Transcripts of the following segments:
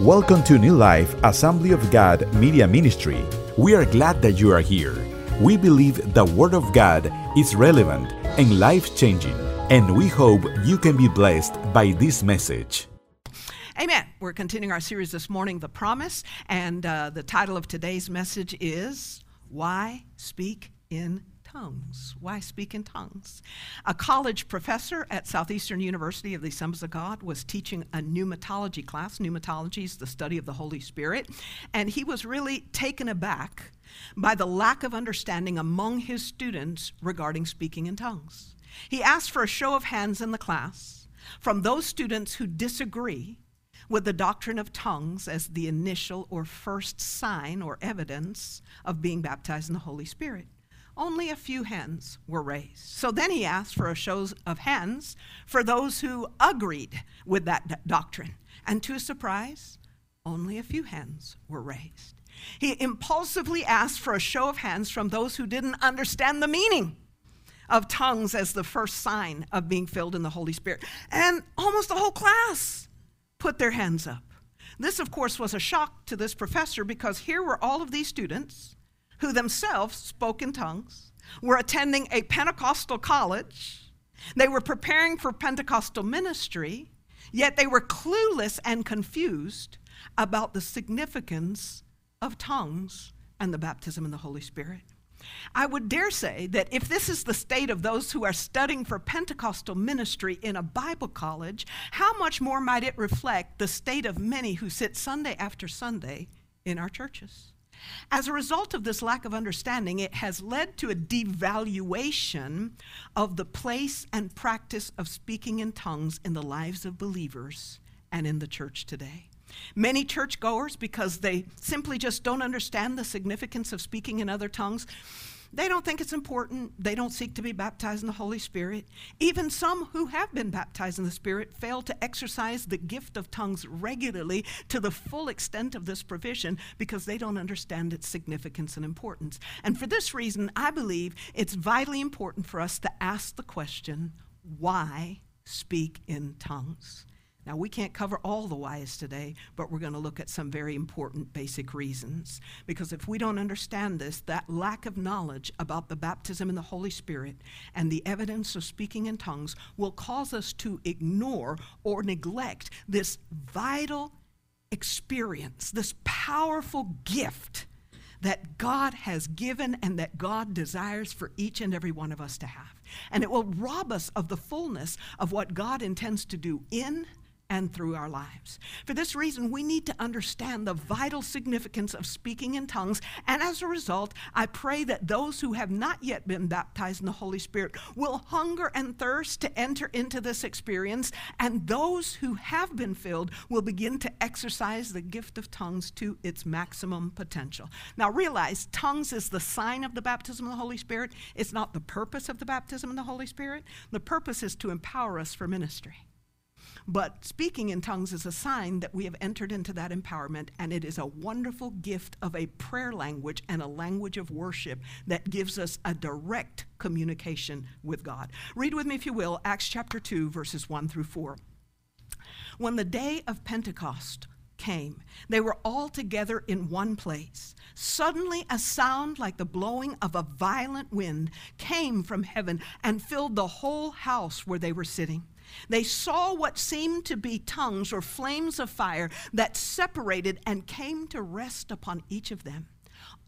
Welcome to New Life Assembly of God Media Ministry. We are glad that you are here. We believe the Word of God is relevant and life changing, and we hope you can be blessed by this message. Amen. We're continuing our series this morning, The Promise, and uh, the title of today's message is Why Speak in tongues. Why speak in tongues? A college professor at Southeastern University of the Assemblies of God was teaching a pneumatology class. Pneumatology is the study of the Holy Spirit. And he was really taken aback by the lack of understanding among his students regarding speaking in tongues. He asked for a show of hands in the class from those students who disagree with the doctrine of tongues as the initial or first sign or evidence of being baptized in the Holy Spirit only a few hands were raised. So then he asked for a show of hands for those who agreed with that doctrine. And to his surprise, only a few hands were raised. He impulsively asked for a show of hands from those who didn't understand the meaning of tongues as the first sign of being filled in the Holy Spirit. And almost the whole class put their hands up. This, of course, was a shock to this professor because here were all of these students who themselves spoke in tongues, were attending a Pentecostal college. They were preparing for Pentecostal ministry, yet they were clueless and confused about the significance of tongues and the baptism in the Holy Spirit. I would dare say that if this is the state of those who are studying for Pentecostal ministry in a Bible college, how much more might it reflect the state of many who sit Sunday after Sunday in our churches? As a result of this lack of understanding, it has led to a devaluation of the place and practice of speaking in tongues in the lives of believers and in the church today. Many churchgoers, because they simply just don't understand the significance of speaking in other tongues, they don't think it's important. They don't seek to be baptized in the Holy Spirit. Even some who have been baptized in the Spirit fail to exercise the gift of tongues regularly to the full extent of this provision because they don't understand its significance and importance. And for this reason, I believe it's vitally important for us to ask the question why speak in tongues? Now, we can't cover all the whys today, but we're going to look at some very important basic reasons. Because if we don't understand this, that lack of knowledge about the baptism in the Holy Spirit and the evidence of speaking in tongues will cause us to ignore or neglect this vital experience, this powerful gift that God has given and that God desires for each and every one of us to have. And it will rob us of the fullness of what God intends to do in and through our lives. For this reason, we need to understand the vital significance of speaking in tongues. And as a result, I pray that those who have not yet been baptized in the Holy Spirit will hunger and thirst to enter into this experience. And those who have been filled will begin to exercise the gift of tongues to its maximum potential. Now, realize tongues is the sign of the baptism of the Holy Spirit, it's not the purpose of the baptism of the Holy Spirit. The purpose is to empower us for ministry. But speaking in tongues is a sign that we have entered into that empowerment, and it is a wonderful gift of a prayer language and a language of worship that gives us a direct communication with God. Read with me, if you will, Acts chapter 2, verses 1 through 4. When the day of Pentecost came, they were all together in one place. Suddenly, a sound like the blowing of a violent wind came from heaven and filled the whole house where they were sitting. They saw what seemed to be tongues or flames of fire that separated and came to rest upon each of them.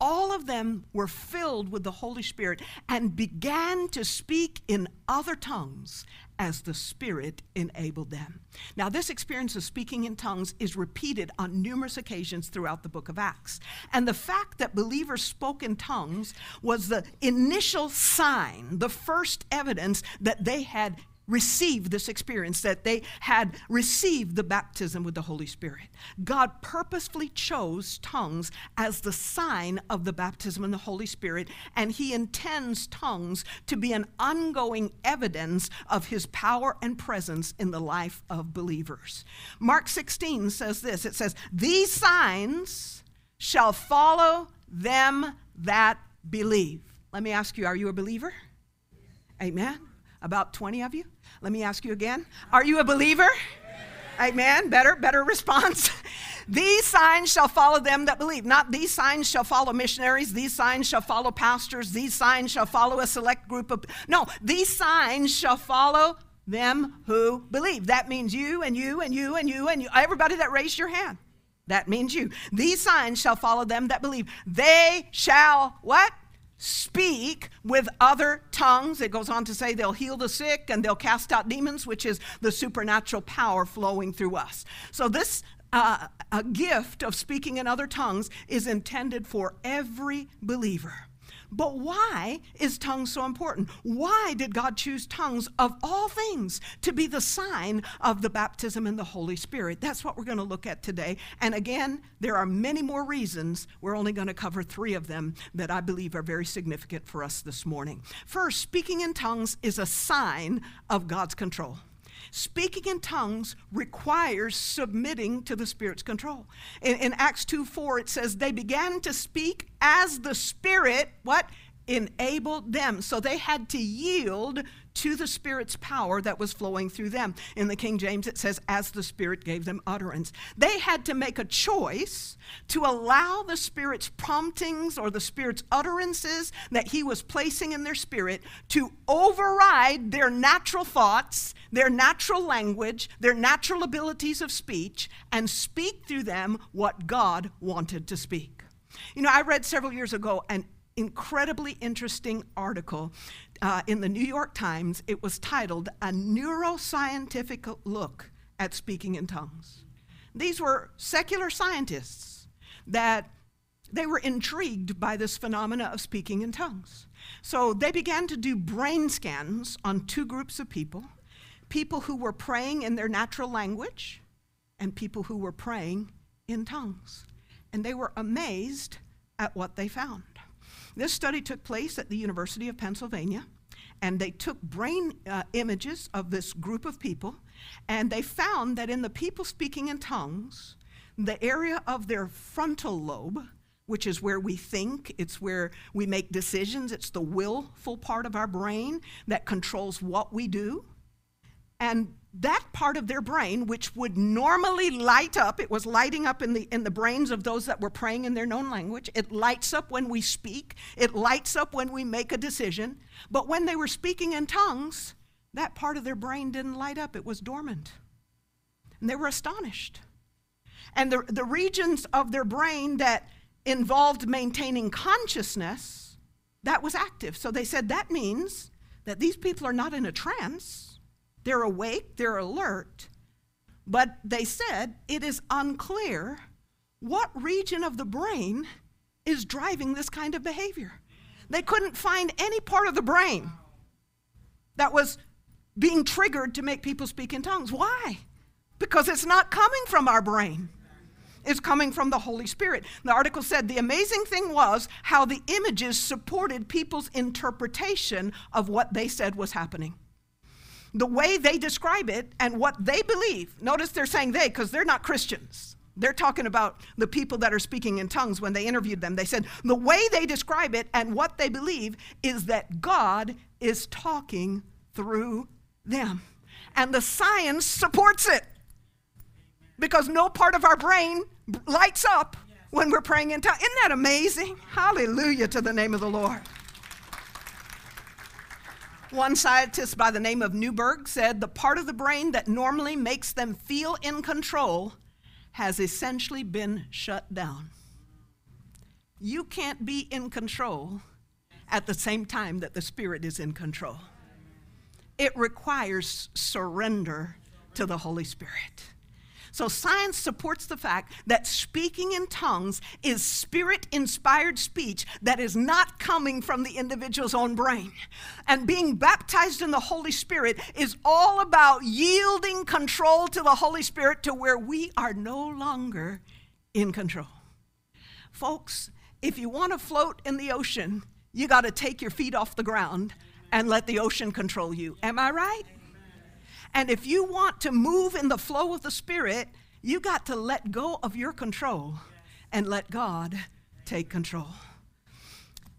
All of them were filled with the Holy Spirit and began to speak in other tongues as the Spirit enabled them. Now, this experience of speaking in tongues is repeated on numerous occasions throughout the book of Acts. And the fact that believers spoke in tongues was the initial sign, the first evidence that they had received this experience, that they had received the baptism with the Holy Spirit. God purposefully chose tongues as the sign of the baptism in the Holy Spirit, and He intends tongues to be an ongoing evidence of His power and presence in the life of believers. Mark 16 says this it says, These signs shall follow them that believe. Let me ask you, are you a believer? Amen. About 20 of you? Let me ask you again. Are you a believer? Amen. Better, better response. These signs shall follow them that believe. Not these signs shall follow missionaries, these signs shall follow pastors, these signs shall follow a select group of. No, these signs shall follow them who believe. That means you and you and you and you and you, everybody that raised your hand. That means you. These signs shall follow them that believe. They shall what? Speak with other tongues. It goes on to say they'll heal the sick and they'll cast out demons, which is the supernatural power flowing through us. So, this uh, gift of speaking in other tongues is intended for every believer. But why is tongues so important? Why did God choose tongues of all things to be the sign of the baptism in the Holy Spirit? That's what we're going to look at today. And again, there are many more reasons. We're only going to cover three of them that I believe are very significant for us this morning. First, speaking in tongues is a sign of God's control. Speaking in tongues requires submitting to the Spirit's control. In, in Acts 2 4, it says, They began to speak as the Spirit, what? Enabled them. So they had to yield to the Spirit's power that was flowing through them. In the King James, it says, as the Spirit gave them utterance. They had to make a choice to allow the Spirit's promptings or the Spirit's utterances that He was placing in their spirit to override their natural thoughts, their natural language, their natural abilities of speech, and speak through them what God wanted to speak. You know, I read several years ago an incredibly interesting article uh, in the New York Times. It was titled A Neuroscientific Look at Speaking in Tongues. These were secular scientists that they were intrigued by this phenomena of speaking in tongues. So they began to do brain scans on two groups of people people who were praying in their natural language and people who were praying in tongues. And they were amazed at what they found. This study took place at the University of Pennsylvania, and they took brain uh, images of this group of people, and they found that in the people speaking in tongues, the area of their frontal lobe, which is where we think, it's where we make decisions, it's the willful part of our brain that controls what we do. And that part of their brain, which would normally light up, it was lighting up in the, in the brains of those that were praying in their known language. It lights up when we speak, it lights up when we make a decision. But when they were speaking in tongues, that part of their brain didn't light up, it was dormant. And they were astonished. And the, the regions of their brain that involved maintaining consciousness, that was active. So they said that means that these people are not in a trance they're awake, they're alert, but they said it is unclear what region of the brain is driving this kind of behavior. They couldn't find any part of the brain that was being triggered to make people speak in tongues. Why? Because it's not coming from our brain. It's coming from the Holy Spirit. The article said the amazing thing was how the images supported people's interpretation of what they said was happening the way they describe it and what they believe. Notice they're saying they because they're not Christians. They're talking about the people that are speaking in tongues when they interviewed them. They said the way they describe it and what they believe is that God is talking through them. And the science supports it because no part of our brain lights up when we're praying in tongues. Isn't that amazing? Hallelujah to the name of the Lord. One scientist by the name of Newberg said the part of the brain that normally makes them feel in control has essentially been shut down. You can't be in control at the same time that the Spirit is in control. It requires surrender to the Holy Spirit. So, science supports the fact that speaking in tongues is spirit inspired speech that is not coming from the individual's own brain. And being baptized in the Holy Spirit is all about yielding control to the Holy Spirit to where we are no longer in control. Folks, if you want to float in the ocean, you got to take your feet off the ground and let the ocean control you. Am I right? And if you want to move in the flow of the Spirit, you got to let go of your control and let God take control.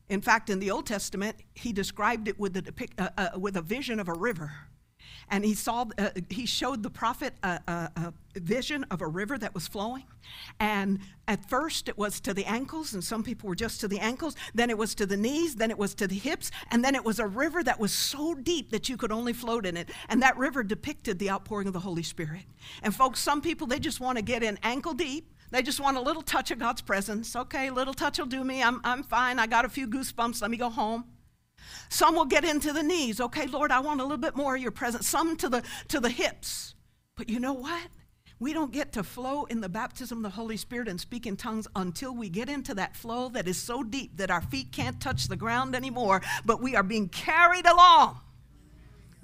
In fact, in the Old Testament, he described it with a, uh, uh, with a vision of a river. And he saw uh, he showed the prophet a, a, a, vision of a river that was flowing and at first it was to the ankles and some people were just to the ankles then it was to the knees then it was to the hips and then it was a river that was so deep that you could only float in it and that river depicted the outpouring of the holy spirit and folks some people they just want to get in ankle deep they just want a little touch of God's presence. Okay, little touch will do me. I'm, I'm fine. I got a few goosebumps. Let me go home. Some will get into the knees. Okay, Lord, I want a little bit more of your presence. Some to the to the hips. But you know what? We don't get to flow in the baptism of the Holy Spirit and speak in tongues until we get into that flow that is so deep that our feet can't touch the ground anymore, but we are being carried along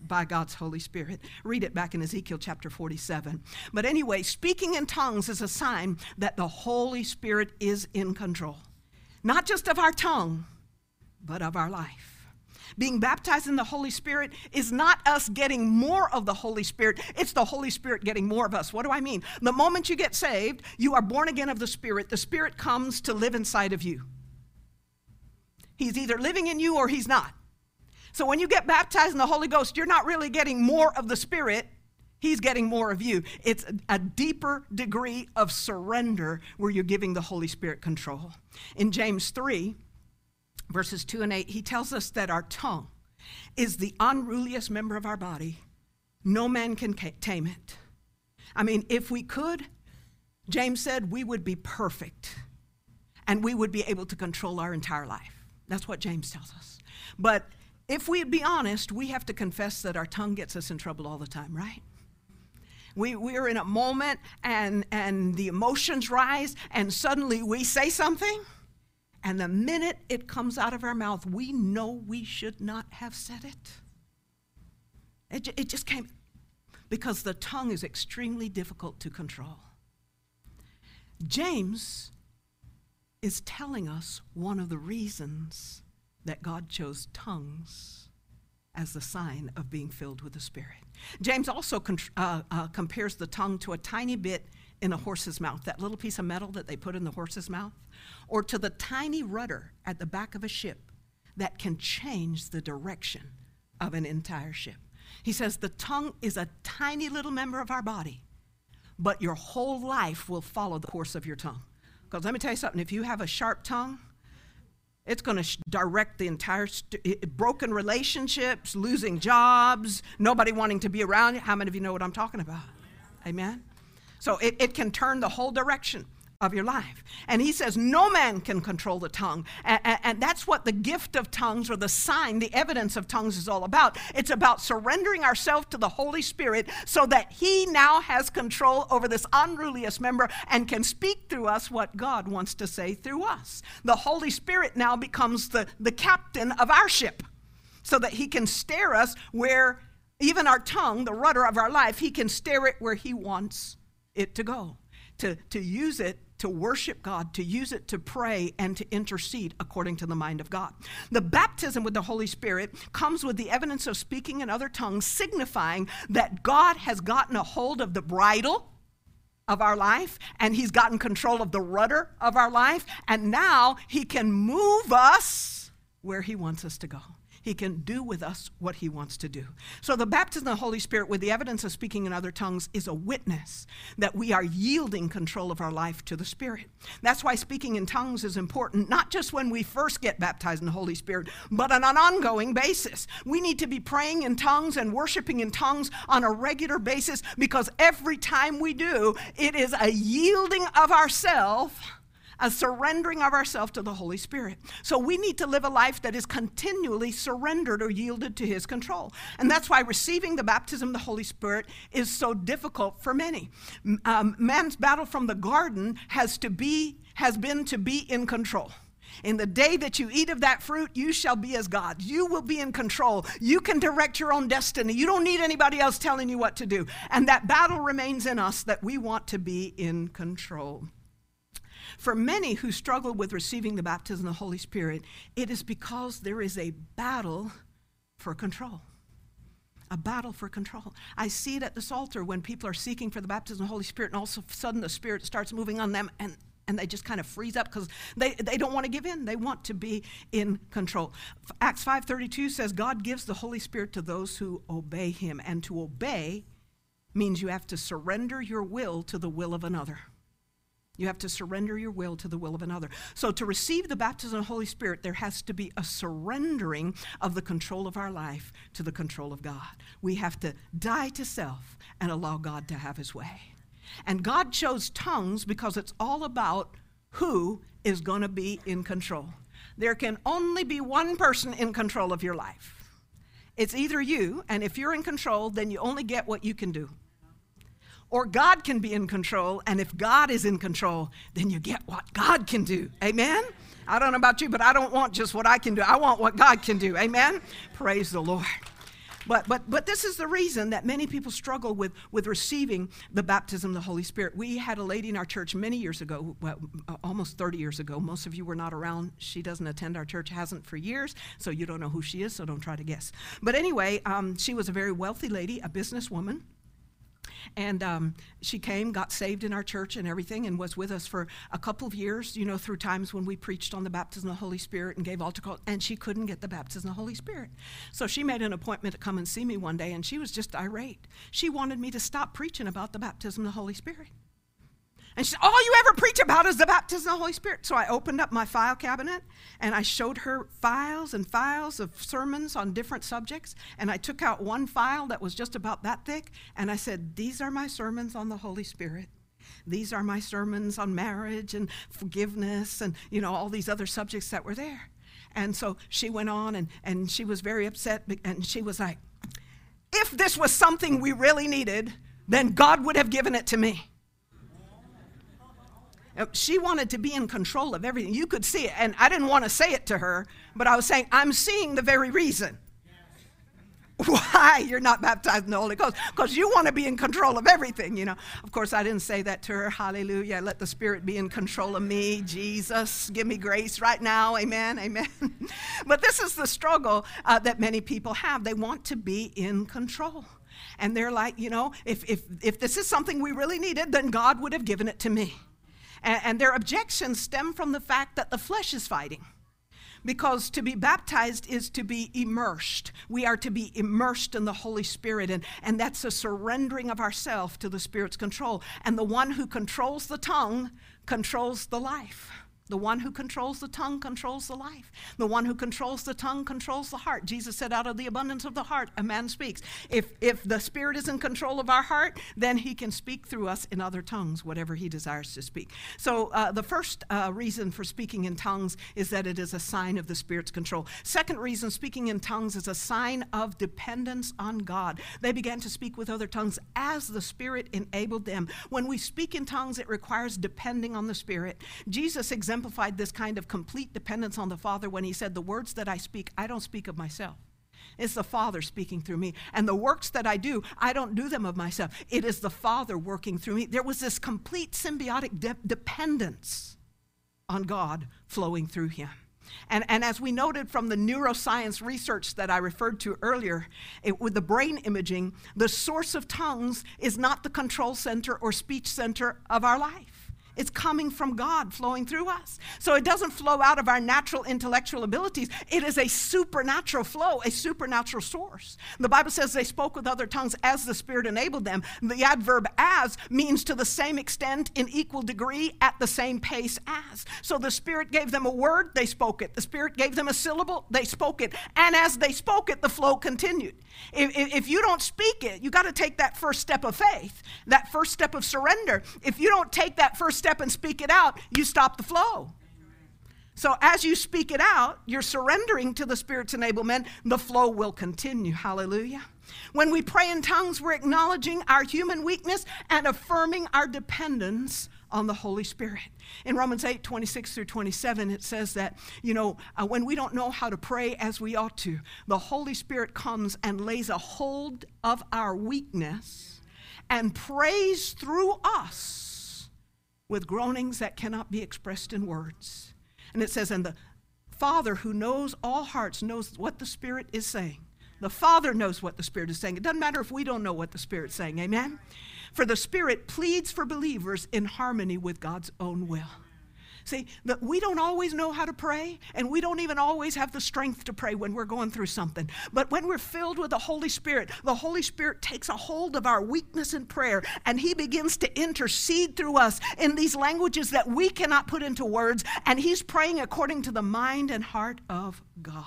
by God's Holy Spirit. Read it back in Ezekiel chapter 47. But anyway, speaking in tongues is a sign that the Holy Spirit is in control, not just of our tongue, but of our life. Being baptized in the Holy Spirit is not us getting more of the Holy Spirit, it's the Holy Spirit getting more of us. What do I mean? The moment you get saved, you are born again of the Spirit. The Spirit comes to live inside of you. He's either living in you or he's not. So when you get baptized in the Holy Ghost, you're not really getting more of the Spirit, He's getting more of you. It's a deeper degree of surrender where you're giving the Holy Spirit control. In James 3, verses 2 and 8, he tells us that our tongue is the unruliest member of our body. No man can tame it. I mean, if we could, James said we would be perfect and we would be able to control our entire life. That's what James tells us. But if we'd be honest, we have to confess that our tongue gets us in trouble all the time, right? We, we're in a moment and, and the emotions rise, and suddenly we say something, and the minute it comes out of our mouth, we know we should not have said it. It, it just came because the tongue is extremely difficult to control. James is telling us one of the reasons that God chose tongues as the sign of being filled with the Spirit. James also con- uh, uh, compares the tongue to a tiny bit in a horse's mouth, that little piece of metal that they put in the horse's mouth, or to the tiny rudder at the back of a ship that can change the direction of an entire ship. He says the tongue is a tiny little member of our body, but your whole life will follow the course of your tongue. Because let me tell you something if you have a sharp tongue, it's going to sh- direct the entire st- broken relationships, losing jobs, nobody wanting to be around you. How many of you know what I'm talking about? Amen. So it, it can turn the whole direction of your life. And he says, No man can control the tongue. And, and, that's what the gift of tongues or the sign, the evidence of tongues is all about. It's about surrendering ourselves to the Holy Spirit so that he now has control over this unruliest member and can speak through us what God wants to say through us. The Holy Spirit now becomes the, the captain of our ship so that he can steer us where even our tongue, the rudder of our life, he can steer it where he wants it to go, to, to use it to worship God, to use it to pray and to intercede according to the mind of God. The baptism with the Holy Spirit comes with the evidence of speaking in other tongues, signifying that God has gotten a hold of the bridle of our life and He's gotten control of the rudder of our life, and now He can move us where He wants us to go. He can do with us what he wants to do. So, the baptism of the Holy Spirit with the evidence of speaking in other tongues is a witness that we are yielding control of our life to the Spirit. That's why speaking in tongues is important, not just when we first get baptized in the Holy Spirit, but on an ongoing basis. We need to be praying in tongues and worshiping in tongues on a regular basis because every time we do, it is a yielding of ourselves a surrendering of ourselves to the Holy Spirit. So we need to live a life that is continually surrendered or yielded to His control. And that's why receiving the baptism of the Holy Spirit is so difficult for many. Um, man's battle from the garden has to be has been to be in control. In the day that you eat of that fruit, you shall be as God. You will be in control. You can direct your own destiny. You don't need anybody else telling you what to do. And that battle remains in us that we want to be in control. For many who struggle with receiving the baptism of the Holy Spirit, it is because there is a battle for control. A battle for control. I see it at this altar when people are seeking for the baptism of the Holy Spirit, and all of a sudden the Spirit starts moving on them, and and they just kind of freeze up because they, they don't want to give in they want to be in control acts 5.32 says god gives the holy spirit to those who obey him and to obey means you have to surrender your will to the will of another you have to surrender your will to the will of another. So, to receive the baptism of the Holy Spirit, there has to be a surrendering of the control of our life to the control of God. We have to die to self and allow God to have his way. And God chose tongues because it's all about who is going to be in control. There can only be one person in control of your life. It's either you, and if you're in control, then you only get what you can do. Or God can be in control, and if God is in control, then you get what God can do. Amen? I don't know about you, but I don't want just what I can do. I want what God can do. Amen? Praise the Lord. But, but, but this is the reason that many people struggle with, with receiving the baptism of the Holy Spirit. We had a lady in our church many years ago, well, almost 30 years ago. Most of you were not around. She doesn't attend our church, hasn't for years, so you don't know who she is, so don't try to guess. But anyway, um, she was a very wealthy lady, a businesswoman. And um, she came, got saved in our church and everything, and was with us for a couple of years, you know, through times when we preached on the baptism of the Holy Spirit and gave altar calls, and she couldn't get the baptism of the Holy Spirit. So she made an appointment to come and see me one day, and she was just irate. She wanted me to stop preaching about the baptism of the Holy Spirit. And she said, All you ever preach about is the baptism of the Holy Spirit. So I opened up my file cabinet and I showed her files and files of sermons on different subjects. And I took out one file that was just about that thick and I said, These are my sermons on the Holy Spirit. These are my sermons on marriage and forgiveness and, you know, all these other subjects that were there. And so she went on and, and she was very upset and she was like, If this was something we really needed, then God would have given it to me. Uh, she wanted to be in control of everything. You could see it. And I didn't want to say it to her, but I was saying, I'm seeing the very reason why you're not baptized in the Holy Ghost, because you want to be in control of everything, you know. Of course, I didn't say that to her. Hallelujah. Let the Spirit be in control of me. Jesus, give me grace right now. Amen. Amen. but this is the struggle uh, that many people have. They want to be in control. And they're like, you know, if, if, if this is something we really needed, then God would have given it to me. And, and their objections stem from the fact that the flesh is fighting because to be baptized is to be immersed. We are to be immersed in the Holy Spirit, and, and that's a surrendering of ourself to the Spirit's control. And the one who controls the tongue controls the life. The one who controls the tongue controls the life. The one who controls the tongue controls the heart. Jesus said, Out of the abundance of the heart, a man speaks. If, if the Spirit is in control of our heart, then he can speak through us in other tongues, whatever he desires to speak. So, uh, the first uh, reason for speaking in tongues is that it is a sign of the Spirit's control. Second reason, speaking in tongues is a sign of dependence on God. They began to speak with other tongues as the Spirit enabled them. When we speak in tongues, it requires depending on the Spirit. Jesus exemplified exemplified this kind of complete dependence on the Father when he said, The words that I speak, I don't speak of myself. It's the Father speaking through me. And the works that I do, I don't do them of myself. It is the Father working through me. There was this complete symbiotic de- dependence on God flowing through him. And, and as we noted from the neuroscience research that I referred to earlier, it, with the brain imaging, the source of tongues is not the control center or speech center of our life. It's coming from God flowing through us. So it doesn't flow out of our natural intellectual abilities. It is a supernatural flow, a supernatural source. The Bible says they spoke with other tongues as the Spirit enabled them. The adverb as means to the same extent, in equal degree, at the same pace as. So the Spirit gave them a word, they spoke it. The Spirit gave them a syllable, they spoke it. And as they spoke it, the flow continued. If, if you don't speak it, you got to take that first step of faith, that first step of surrender. If you don't take that first step and speak it out, you stop the flow. So as you speak it out, you're surrendering to the Spirit's enablement, the flow will continue. Hallelujah. When we pray in tongues, we're acknowledging our human weakness and affirming our dependence on the Holy Spirit. In Romans 8 26 through 27, it says that, you know, uh, when we don't know how to pray as we ought to, the Holy Spirit comes and lays a hold of our weakness and prays through us with groanings that cannot be expressed in words. And it says, and the Father who knows all hearts knows what the Spirit is saying. The Father knows what the Spirit is saying. It doesn't matter if we don't know what the Spirit's saying. Amen? For the Spirit pleads for believers in harmony with God's own will. See, that we don't always know how to pray, and we don't even always have the strength to pray when we're going through something. But when we're filled with the Holy Spirit, the Holy Spirit takes a hold of our weakness in prayer, and He begins to intercede through us in these languages that we cannot put into words, and He's praying according to the mind and heart of God.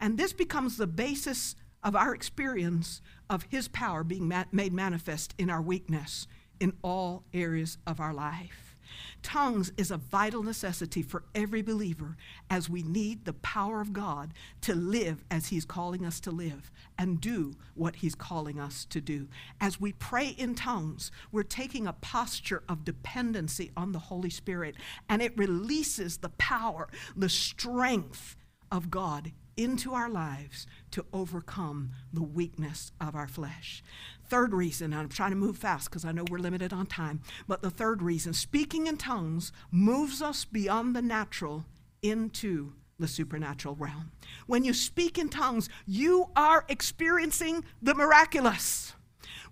And this becomes the basis of our experience of His power being ma- made manifest in our weakness in all areas of our life. Tongues is a vital necessity for every believer as we need the power of God to live as He's calling us to live and do what He's calling us to do. As we pray in tongues, we're taking a posture of dependency on the Holy Spirit, and it releases the power, the strength of God into our lives to overcome the weakness of our flesh. Third reason, I'm trying to move fast because I know we're limited on time, but the third reason, speaking in tongues moves us beyond the natural into the supernatural realm. When you speak in tongues, you are experiencing the miraculous.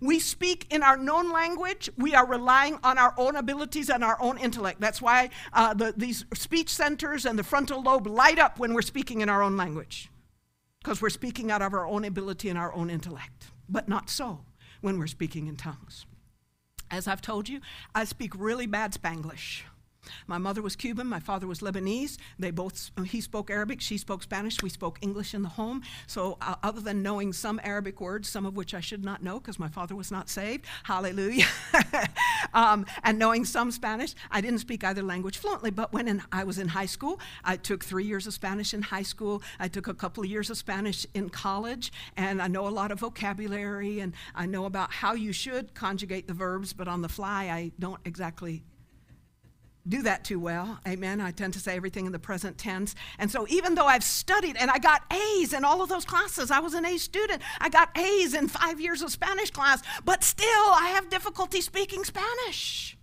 We speak in our known language. We are relying on our own abilities and our own intellect. That's why uh, the, these speech centers and the frontal lobe light up when we're speaking in our own language, because we're speaking out of our own ability and our own intellect. But not so when we're speaking in tongues. As I've told you, I speak really bad Spanglish. My mother was Cuban, my father was Lebanese. They both he spoke Arabic, she spoke Spanish, we spoke English in the home. So uh, other than knowing some Arabic words, some of which I should not know because my father was not saved, hallelujah, um, and knowing some Spanish, I didn't speak either language fluently. But when in, I was in high school, I took three years of Spanish in high school. I took a couple of years of Spanish in college, and I know a lot of vocabulary, and I know about how you should conjugate the verbs. But on the fly, I don't exactly do that too well. Amen. I tend to say everything in the present tense. And so, even though I've studied and I got A's in all of those classes, I was an A student. I got A's in five years of Spanish class, but still, I have difficulty speaking Spanish.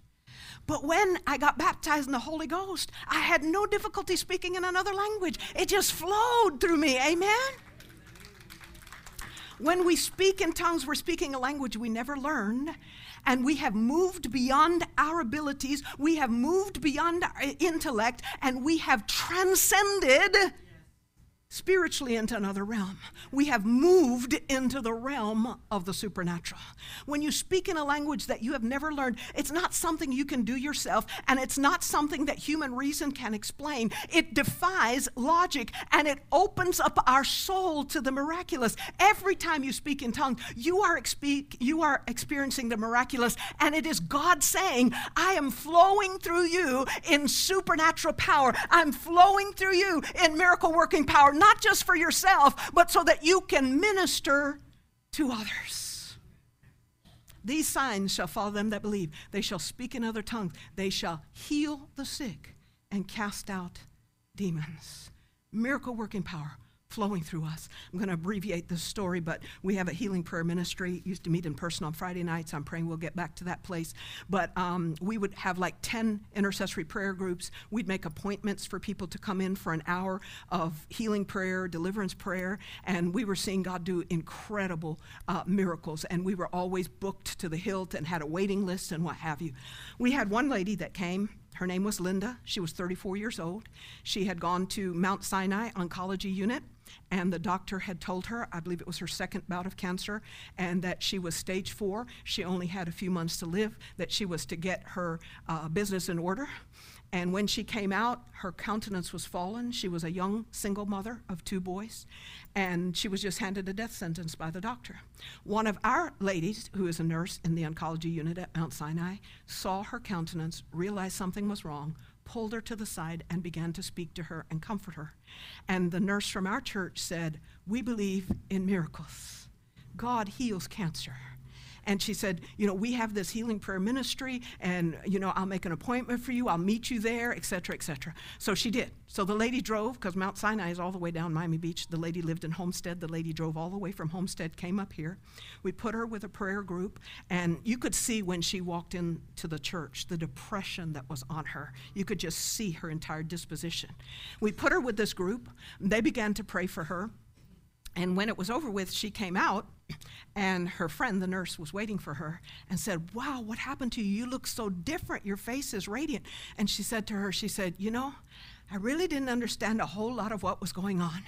But when I got baptized in the Holy Ghost, I had no difficulty speaking in another language. It just flowed through me. Amen. When we speak in tongues, we're speaking a language we never learned, and we have moved beyond our abilities, we have moved beyond our intellect, and we have transcended spiritually into another realm. We have moved into the realm of the supernatural. When you speak in a language that you have never learned, it's not something you can do yourself, and it's not something that human reason can explain. It defies logic and it opens up our soul to the miraculous. Every time you speak in tongues, you are, expe- you are experiencing the miraculous, and it is God saying, I am flowing through you in supernatural power. I'm flowing through you in miracle working power not just for yourself, but so that you can minister to others. These signs shall follow them that believe. They shall speak in other tongues. They shall heal the sick and cast out demons. Miracle working power flowing through us. I'm going to abbreviate this story, but we have a healing prayer ministry. Used to meet in person on Friday nights. I'm praying we'll get back to that place. But um, we would have like 10 intercessory prayer groups. We'd make appointments for people to come in for an hour of healing prayer, deliverance prayer, and we were seeing God do incredible uh, miracles. And we were always booked to the hilt and had a waiting list and what have you. We had one lady that came her name was Linda. She was 34 years old. She had gone to Mount Sinai Oncology Unit, and the doctor had told her, I believe it was her second bout of cancer, and that she was stage four. She only had a few months to live, that she was to get her uh, business in order. And when she came out, her countenance was fallen. She was a young single mother of two boys, and she was just handed a death sentence by the doctor. One of our ladies, who is a nurse in the oncology unit at Mount Sinai, saw her countenance, realized something was wrong, pulled her to the side, and began to speak to her and comfort her. And the nurse from our church said, We believe in miracles. God heals cancer. And she said, You know, we have this healing prayer ministry, and, you know, I'll make an appointment for you. I'll meet you there, et cetera, et cetera. So she did. So the lady drove, because Mount Sinai is all the way down Miami Beach. The lady lived in Homestead. The lady drove all the way from Homestead, came up here. We put her with a prayer group, and you could see when she walked into the church the depression that was on her. You could just see her entire disposition. We put her with this group. They began to pray for her. And when it was over with, she came out And her friend, the nurse, was waiting for her and said, Wow, what happened to you? You look so different. Your face is radiant. And she said to her, She said, You know, I really didn't understand a whole lot of what was going on.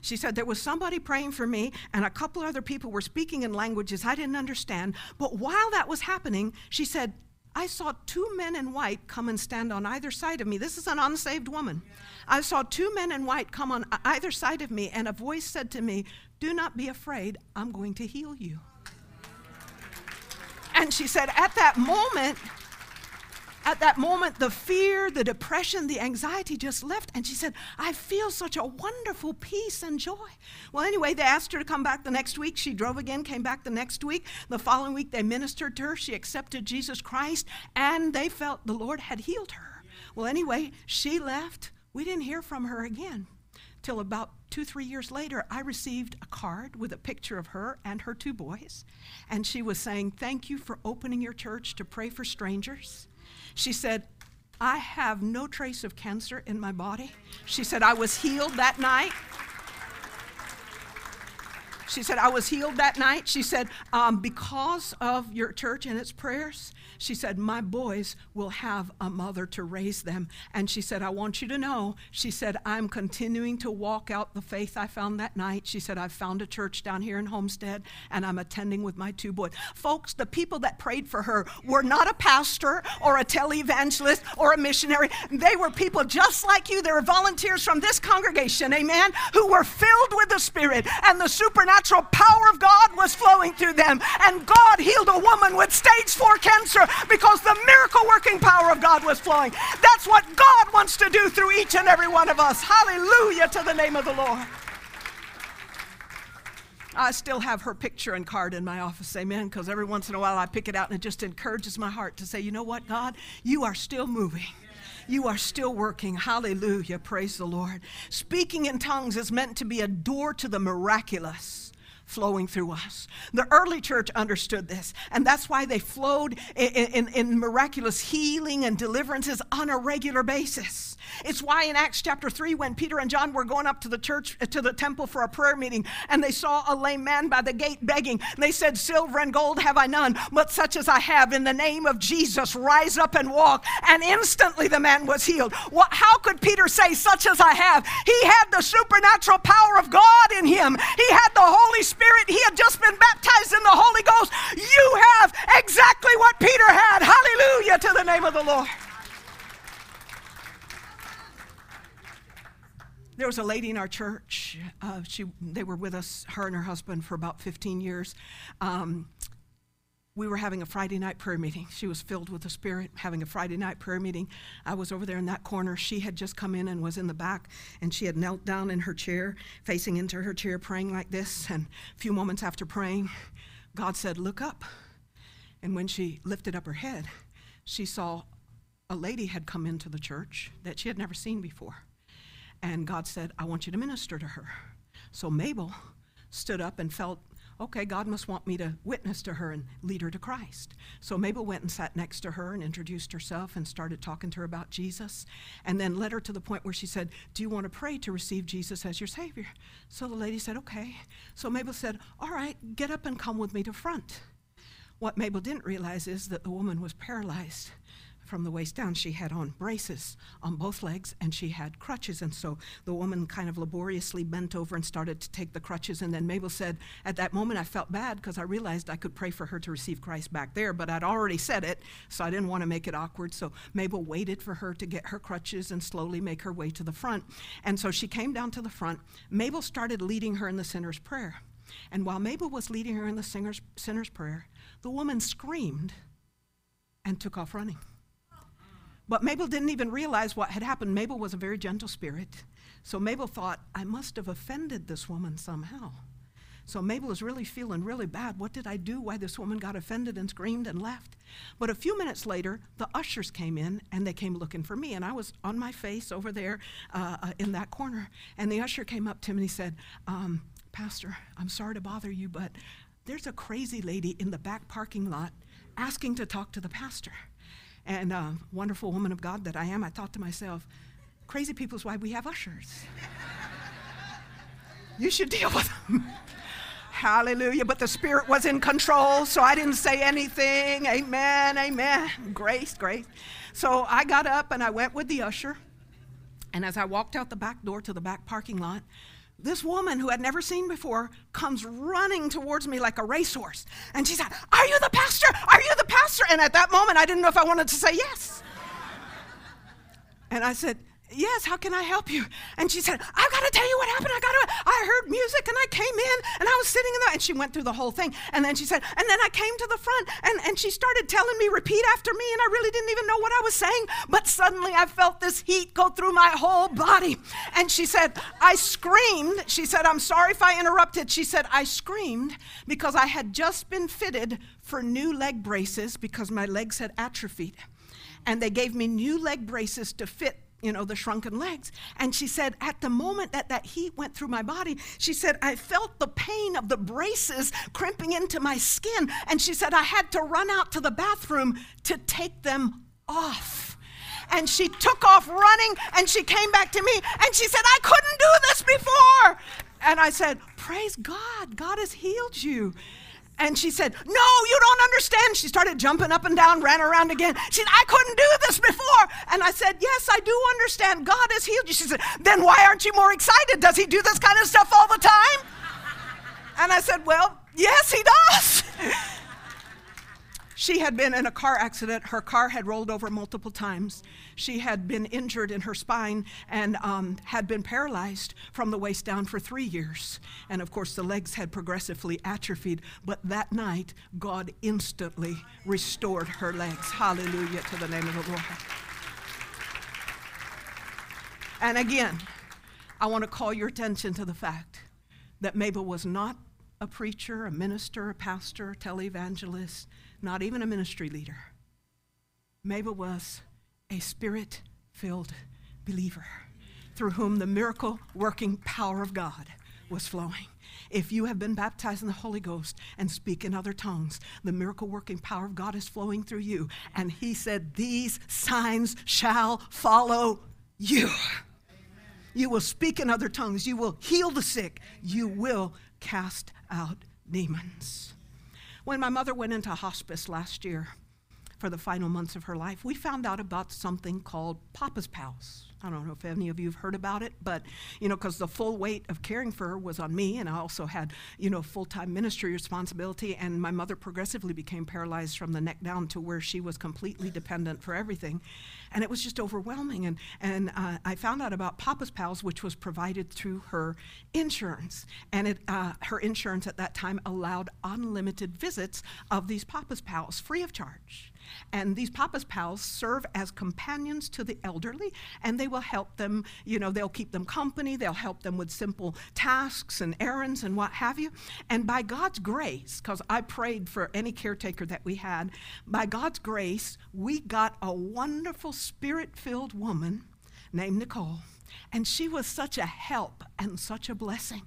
She said there was somebody praying for me, and a couple other people were speaking in languages I didn't understand. But while that was happening, she said, I saw two men in white come and stand on either side of me. This is an unsaved woman. I saw two men in white come on either side of me, and a voice said to me, Do not be afraid, I'm going to heal you. And she said, At that moment, at that moment, the fear, the depression, the anxiety just left. And she said, I feel such a wonderful peace and joy. Well, anyway, they asked her to come back the next week. She drove again, came back the next week. The following week, they ministered to her. She accepted Jesus Christ, and they felt the Lord had healed her. Well, anyway, she left. We didn't hear from her again. Till about two, three years later, I received a card with a picture of her and her two boys. And she was saying, Thank you for opening your church to pray for strangers. She said, I have no trace of cancer in my body. She said, I was healed that night. She said, I was healed that night. She said, um, because of your church and its prayers, she said, My boys will have a mother to raise them. And she said, I want you to know, she said, I'm continuing to walk out the faith I found that night. She said, I've found a church down here in Homestead and I'm attending with my two boys. Folks, the people that prayed for her were not a pastor or a televangelist or a missionary. They were people just like you. They were volunteers from this congregation, amen, who were filled with the Spirit and the supernatural power of God was flowing through them. And God healed a woman with stage four cancer because the miracle working power of God was flowing. That's what God wants to do through each and every one of us. Hallelujah to the name of the Lord. I still have her picture and card in my office, amen, because every once in a while I pick it out and it just encourages my heart to say, you know what, God, you are still moving. You are still working. Hallelujah. Praise the Lord. Speaking in tongues is meant to be a door to the miraculous flowing through us. The early church understood this, and that's why they flowed in, in, in, miraculous healing and deliverances on a regular basis. It's why in Acts chapter 3, when Peter and John were going up to the church, uh, to the temple for a prayer meeting, and they saw a lame man by the gate begging, they said, Silver and gold have I none, but such as I have, in the name of Jesus, rise up and walk. And instantly the man was healed. What, how could Peter say, Such as I have? He had the supernatural power of God in him, he had the Holy Spirit Spirit. He had just been baptized in the Holy Ghost. You have exactly what Peter had. Hallelujah to the name of the Lord. There was a lady in our church. Uh, she, they were with us, her and her husband, for about 15 years. Um, we were having a Friday night prayer meeting. She was filled with the Spirit, having a Friday night prayer meeting. I was over there in that corner. She had just come in and was in the back, and she had knelt down in her chair, facing into her chair, praying like this. And a few moments after praying, God said, Look up. And when she lifted up her head, she saw a lady had come into the church that she had never seen before. And God said, I want you to minister to her. So Mabel stood up and felt okay, God must want me to witness to her and lead her to Christ. So Mabel went and sat next to her and introduced herself and started talking to her about Jesus, and then led her to the point where she said, Do you want to pray to receive Jesus as your Savior? So the lady said, Okay. So Mabel said, All right, get up and come with me to front. What Mabel didn't realize is that the woman was paralyzed from the waist down, she had on braces on both legs and she had crutches. And so the woman kind of laboriously bent over and started to take the crutches. And then Mabel said, At that moment, I felt bad because I realized I could pray for her to receive Christ back there, but I'd already said it, so I didn't want to make it awkward. So Mabel waited for her to get her crutches and slowly make her way to the front. And so she came down to the front. Mabel started leading her in the sinner's prayer. And while Mabel was leading her in the sinner's, sinner's prayer, the woman screamed and took off running. But Mabel didn't even realize what had happened. Mabel was a very gentle spirit. So Mabel thought, I must have offended this woman somehow. So Mabel is really feeling really bad. What did I do? Why this woman got offended and screamed and left? But a few minutes later, the ushers came in and they came looking for me. And I was on my face over there uh, uh, in that corner. And the usher came up to me and he said, um, Pastor, I'm sorry to bother you, but there's a crazy lady in the back parking lot asking to talk to the pastor. And a wonderful woman of God that I am, I thought to myself, crazy people is why we have ushers. you should deal with them. Hallelujah. But the Spirit was in control, so I didn't say anything. Amen, amen. Grace, grace. So I got up and I went with the usher. And as I walked out the back door to the back parking lot, this woman who I'd never seen before comes running towards me like a racehorse. And she said, Are you the pastor? Are you the pastor? And at that moment, I didn't know if I wanted to say yes. And I said, Yes, how can I help you? And she said, I've got to tell you what happened. I got to, I heard music and I came in and I was sitting in there. And she went through the whole thing. And then she said, and then I came to the front and, and she started telling me, repeat after me. And I really didn't even know what I was saying. But suddenly I felt this heat go through my whole body. And she said, I screamed. She said, I'm sorry if I interrupted. She said, I screamed because I had just been fitted for new leg braces because my legs had atrophied. And they gave me new leg braces to fit you know, the shrunken legs. And she said, at the moment that that heat went through my body, she said, I felt the pain of the braces crimping into my skin. And she said, I had to run out to the bathroom to take them off. And she took off running and she came back to me and she said, I couldn't do this before. And I said, Praise God, God has healed you. And she said, No, you don't understand. She started jumping up and down, ran around again. She said, I couldn't do this before. And I said, Yes, I do understand. God has healed you. She said, Then why aren't you more excited? Does he do this kind of stuff all the time? And I said, Well, yes, he does. She had been in a car accident. Her car had rolled over multiple times. She had been injured in her spine and um, had been paralyzed from the waist down for three years. And of course, the legs had progressively atrophied. But that night, God instantly restored her legs. Hallelujah to the name of the Lord. And again, I want to call your attention to the fact that Mabel was not a preacher, a minister, a pastor, a televangelist not even a ministry leader. Mabel was a spirit filled believer through whom the miracle working power of God was flowing. If you have been baptized in the Holy Ghost and speak in other tongues, the miracle working power of God is flowing through you. And He said, These signs shall follow you. You will speak in other tongues. You will heal the sick. You will cast out demons. When my mother went into hospice last year for the final months of her life, we found out about something called Papa's Pals. I don't know if any of you have heard about it, but you know, because the full weight of caring for her was on me, and I also had you know full-time ministry responsibility. And my mother progressively became paralyzed from the neck down to where she was completely dependent for everything, and it was just overwhelming. And and uh, I found out about Papa's Pals, which was provided through her insurance, and it uh, her insurance at that time allowed unlimited visits of these Papa's Pals free of charge. And these Papa's Pals serve as companions to the elderly, and they will help them, you know, they'll keep them company, they'll help them with simple tasks and errands and what have you. And by God's grace, because I prayed for any caretaker that we had, by God's grace, we got a wonderful spirit filled woman named Nicole. And she was such a help and such a blessing.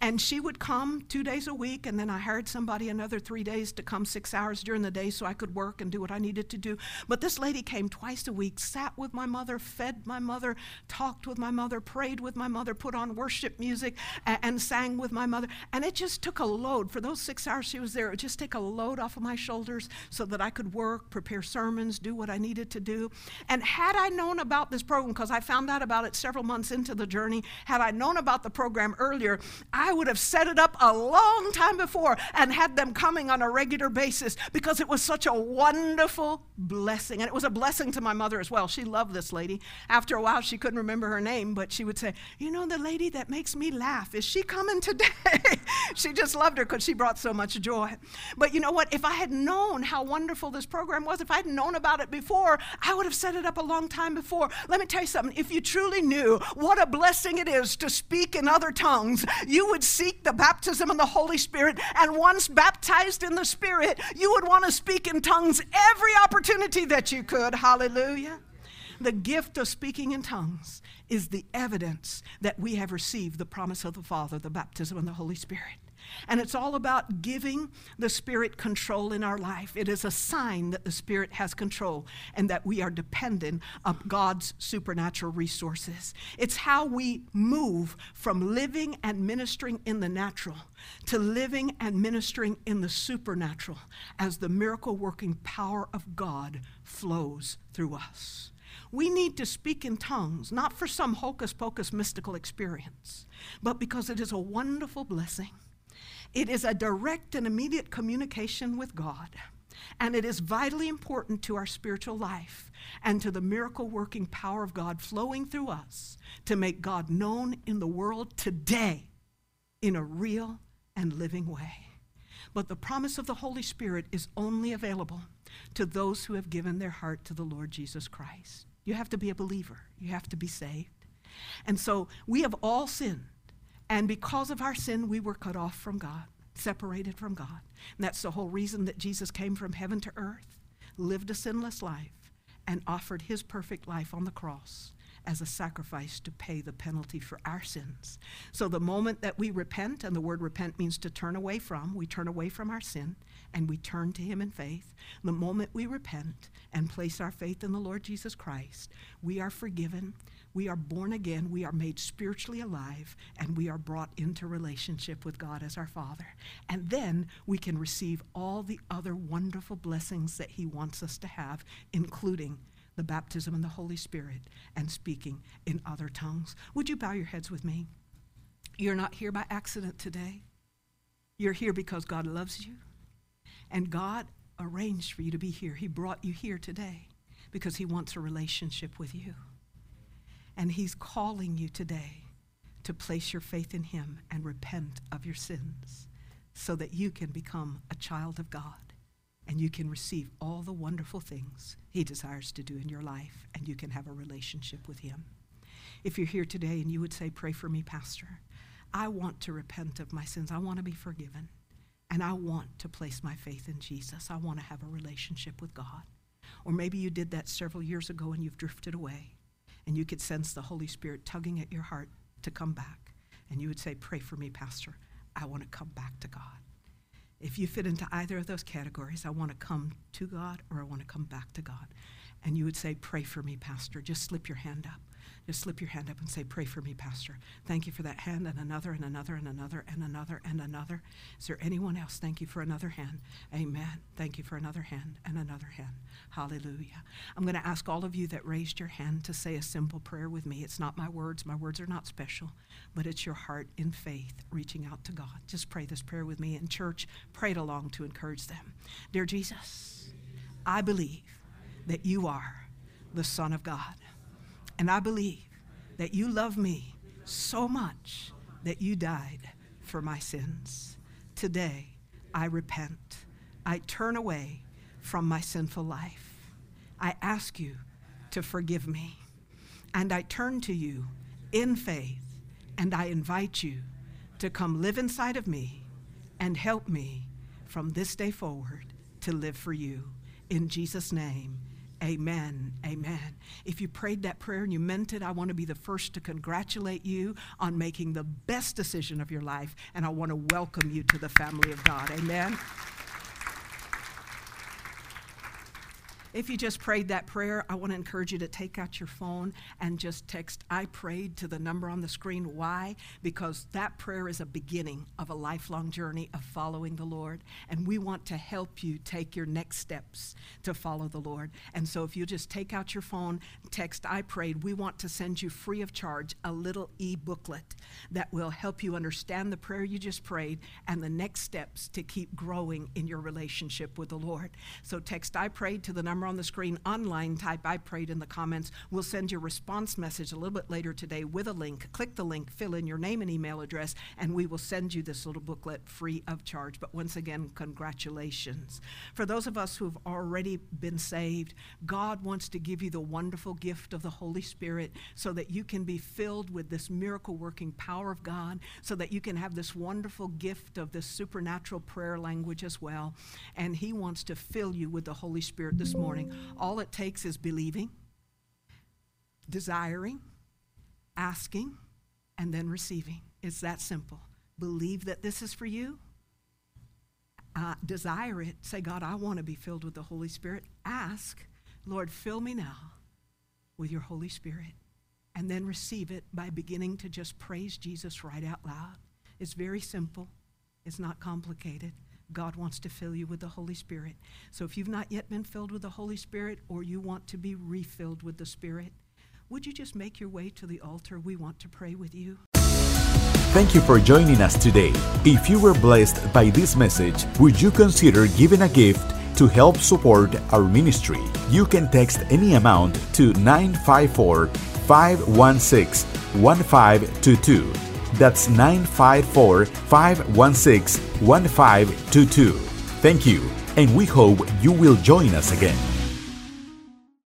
And she would come two days a week, and then I hired somebody another three days to come six hours during the day so I could work and do what I needed to do. But this lady came twice a week, sat with my mother, fed my mother, talked with my mother, prayed with my mother, put on worship music, and, and sang with my mother. And it just took a load. For those six hours she was there, it just take a load off of my shoulders so that I could work, prepare sermons, do what I needed to do. And had I known about this program, because I found out about it several months into the journey, had I known about the program earlier, I would have set it up a long time before and had them coming on a regular basis because it was such a wonderful blessing. And it was a blessing to my mother as well. She loved this lady. After a while, she couldn't remember her name, but she would say, You know, the lady that makes me laugh, is she coming today? she just loved her because she brought so much joy. But you know what? If I had known how wonderful this program was, if I had known about it before, I would have set it up a long time before. Let me tell you something. If you truly knew what a blessing it is to speak in other tongues, you would seek the baptism in the Holy Spirit. And once baptized in the Spirit, you would want to speak in tongues every opportunity that you could. Hallelujah. The gift of speaking in tongues is the evidence that we have received the promise of the Father, the baptism in the Holy Spirit. And it's all about giving the Spirit control in our life. It is a sign that the Spirit has control and that we are dependent on God's supernatural resources. It's how we move from living and ministering in the natural to living and ministering in the supernatural as the miracle working power of God flows through us. We need to speak in tongues, not for some hocus pocus mystical experience, but because it is a wonderful blessing. It is a direct and immediate communication with God. And it is vitally important to our spiritual life and to the miracle working power of God flowing through us to make God known in the world today in a real and living way. But the promise of the Holy Spirit is only available to those who have given their heart to the Lord Jesus Christ. You have to be a believer, you have to be saved. And so we have all sinned. And because of our sin, we were cut off from God, separated from God. And that's the whole reason that Jesus came from heaven to earth, lived a sinless life, and offered his perfect life on the cross as a sacrifice to pay the penalty for our sins. So the moment that we repent, and the word repent means to turn away from, we turn away from our sin and we turn to Him in faith. The moment we repent and place our faith in the Lord Jesus Christ, we are forgiven, we are born again, we are made spiritually alive, and we are brought into relationship with God as our Father. And then we can receive all the other wonderful blessings that He wants us to have, including the baptism in the Holy Spirit and speaking in other tongues. Would you bow your heads with me? You're not here by accident today. You're here because God loves you. And God arranged for you to be here. He brought you here today because He wants a relationship with you. And He's calling you today to place your faith in Him and repent of your sins so that you can become a child of God and you can receive all the wonderful things He desires to do in your life and you can have a relationship with Him. If you're here today and you would say, Pray for me, Pastor, I want to repent of my sins, I want to be forgiven. And I want to place my faith in Jesus. I want to have a relationship with God. Or maybe you did that several years ago and you've drifted away and you could sense the Holy Spirit tugging at your heart to come back. And you would say, Pray for me, Pastor. I want to come back to God. If you fit into either of those categories, I want to come to God or I want to come back to God. And you would say, Pray for me, Pastor. Just slip your hand up just slip your hand up and say, Pray for me, Pastor. Thank you for that hand, and another, and another, and another, and another, and another. Is there anyone else? Thank you for another hand. Amen. Thank you for another hand, and another hand. Hallelujah. I'm going to ask all of you that raised your hand to say a simple prayer with me. It's not my words, my words are not special, but it's your heart in faith reaching out to God. Just pray this prayer with me in church. Pray it along to encourage them. Dear Jesus, I believe that you are the Son of God. And I believe that you love me so much that you died for my sins. Today, I repent. I turn away from my sinful life. I ask you to forgive me. And I turn to you in faith, and I invite you to come live inside of me and help me from this day forward to live for you. In Jesus' name, Amen. Amen. If you prayed that prayer and you meant it, I want to be the first to congratulate you on making the best decision of your life, and I want to welcome you to the family of God. Amen. If you just prayed that prayer, I want to encourage you to take out your phone and just text I prayed to the number on the screen. Why? Because that prayer is a beginning of a lifelong journey of following the Lord. And we want to help you take your next steps to follow the Lord. And so if you just take out your phone, text I prayed, we want to send you free of charge a little e booklet that will help you understand the prayer you just prayed and the next steps to keep growing in your relationship with the Lord. So text I prayed to the number on the screen online, type I prayed in the comments. We'll send you a response message a little bit later today with a link. Click the link, fill in your name and email address, and we will send you this little booklet free of charge. But once again, congratulations. For those of us who have already been saved, God wants to give you the wonderful gift of the Holy Spirit so that you can be filled with this miracle working power of God, so that you can have this wonderful gift of this supernatural prayer language as well. And He wants to fill you with the Holy Spirit this morning morning. All it takes is believing, desiring, asking, and then receiving. It's that simple. believe that this is for you, uh, desire it. Say, God, I want to be filled with the Holy Spirit. Ask, Lord, fill me now with your Holy Spirit. And then receive it by beginning to just praise Jesus right out loud. It's very simple, it's not complicated. God wants to fill you with the Holy Spirit. So if you've not yet been filled with the Holy Spirit or you want to be refilled with the Spirit, would you just make your way to the altar? We want to pray with you. Thank you for joining us today. If you were blessed by this message, would you consider giving a gift to help support our ministry? You can text any amount to 954 516 1522. That's 954 516 1522. Thank you, and we hope you will join us again.